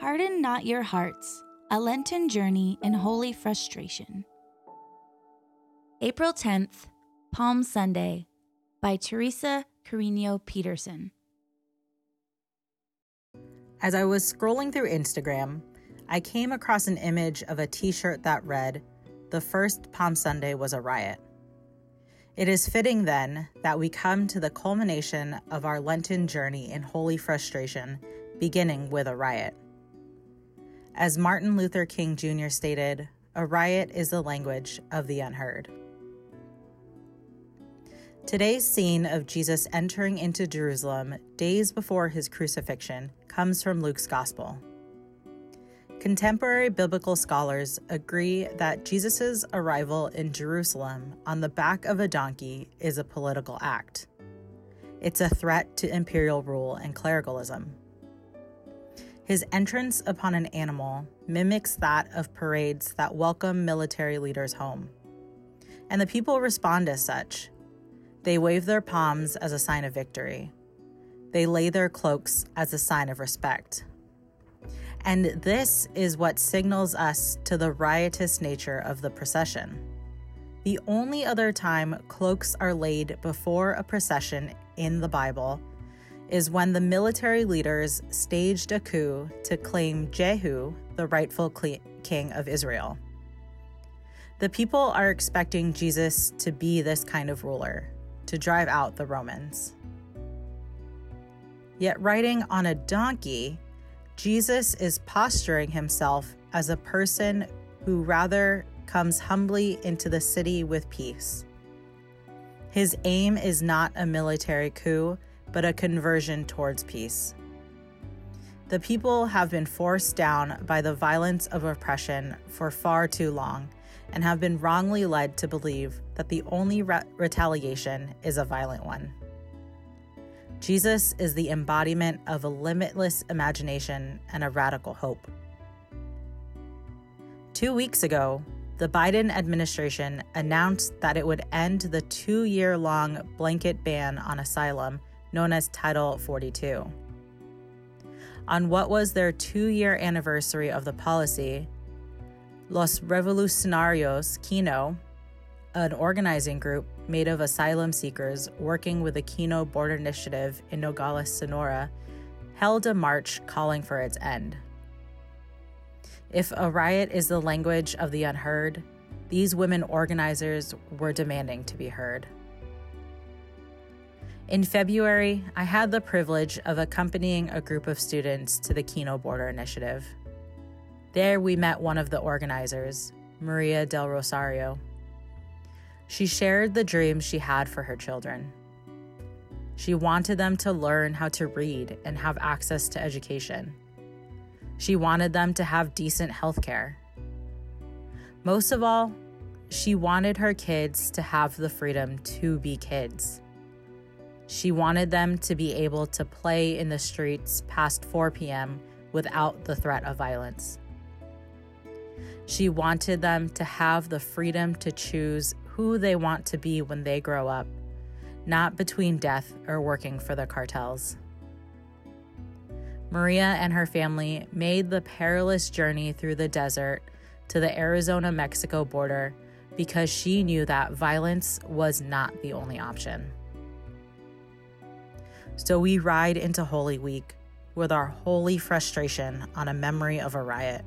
Harden not your hearts, a Lenten journey in holy frustration. April 10th, Palm Sunday, by Teresa Cariño Peterson. As I was scrolling through Instagram, I came across an image of a t shirt that read, The first Palm Sunday was a riot. It is fitting then that we come to the culmination of our Lenten journey in holy frustration, beginning with a riot. As Martin Luther King Jr. stated, a riot is the language of the unheard. Today's scene of Jesus entering into Jerusalem days before his crucifixion comes from Luke's Gospel. Contemporary biblical scholars agree that Jesus' arrival in Jerusalem on the back of a donkey is a political act. It's a threat to imperial rule and clericalism. His entrance upon an animal mimics that of parades that welcome military leaders home. And the people respond as such, they wave their palms as a sign of victory. They lay their cloaks as a sign of respect. And this is what signals us to the riotous nature of the procession. The only other time cloaks are laid before a procession in the Bible is when the military leaders staged a coup to claim Jehu the rightful king of Israel. The people are expecting Jesus to be this kind of ruler to drive out the Romans. Yet, riding on a donkey, Jesus is posturing himself as a person who rather comes humbly into the city with peace. His aim is not a military coup, but a conversion towards peace. The people have been forced down by the violence of oppression for far too long and have been wrongly led to believe that the only re- retaliation is a violent one. Jesus is the embodiment of a limitless imagination and a radical hope. Two weeks ago, the Biden administration announced that it would end the two year long blanket ban on asylum known as Title 42. On what was their two year anniversary of the policy, Los Revolucionarios Kino, an organizing group made of asylum seekers working with the Kino Border Initiative in Nogales, Sonora, held a march calling for its end. If a riot is the language of the unheard, these women organizers were demanding to be heard. In February, I had the privilege of accompanying a group of students to the Kino Border Initiative. There, we met one of the organizers, Maria del Rosario. She shared the dreams she had for her children. She wanted them to learn how to read and have access to education. She wanted them to have decent health care. Most of all, she wanted her kids to have the freedom to be kids. She wanted them to be able to play in the streets past 4 p.m. without the threat of violence. She wanted them to have the freedom to choose who they want to be when they grow up, not between death or working for the cartels. Maria and her family made the perilous journey through the desert to the Arizona Mexico border because she knew that violence was not the only option. So we ride into Holy Week with our holy frustration on a memory of a riot.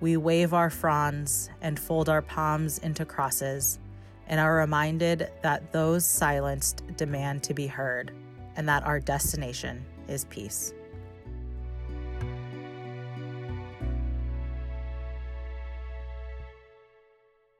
We wave our fronds and fold our palms into crosses and are reminded that those silenced demand to be heard and that our destination is peace.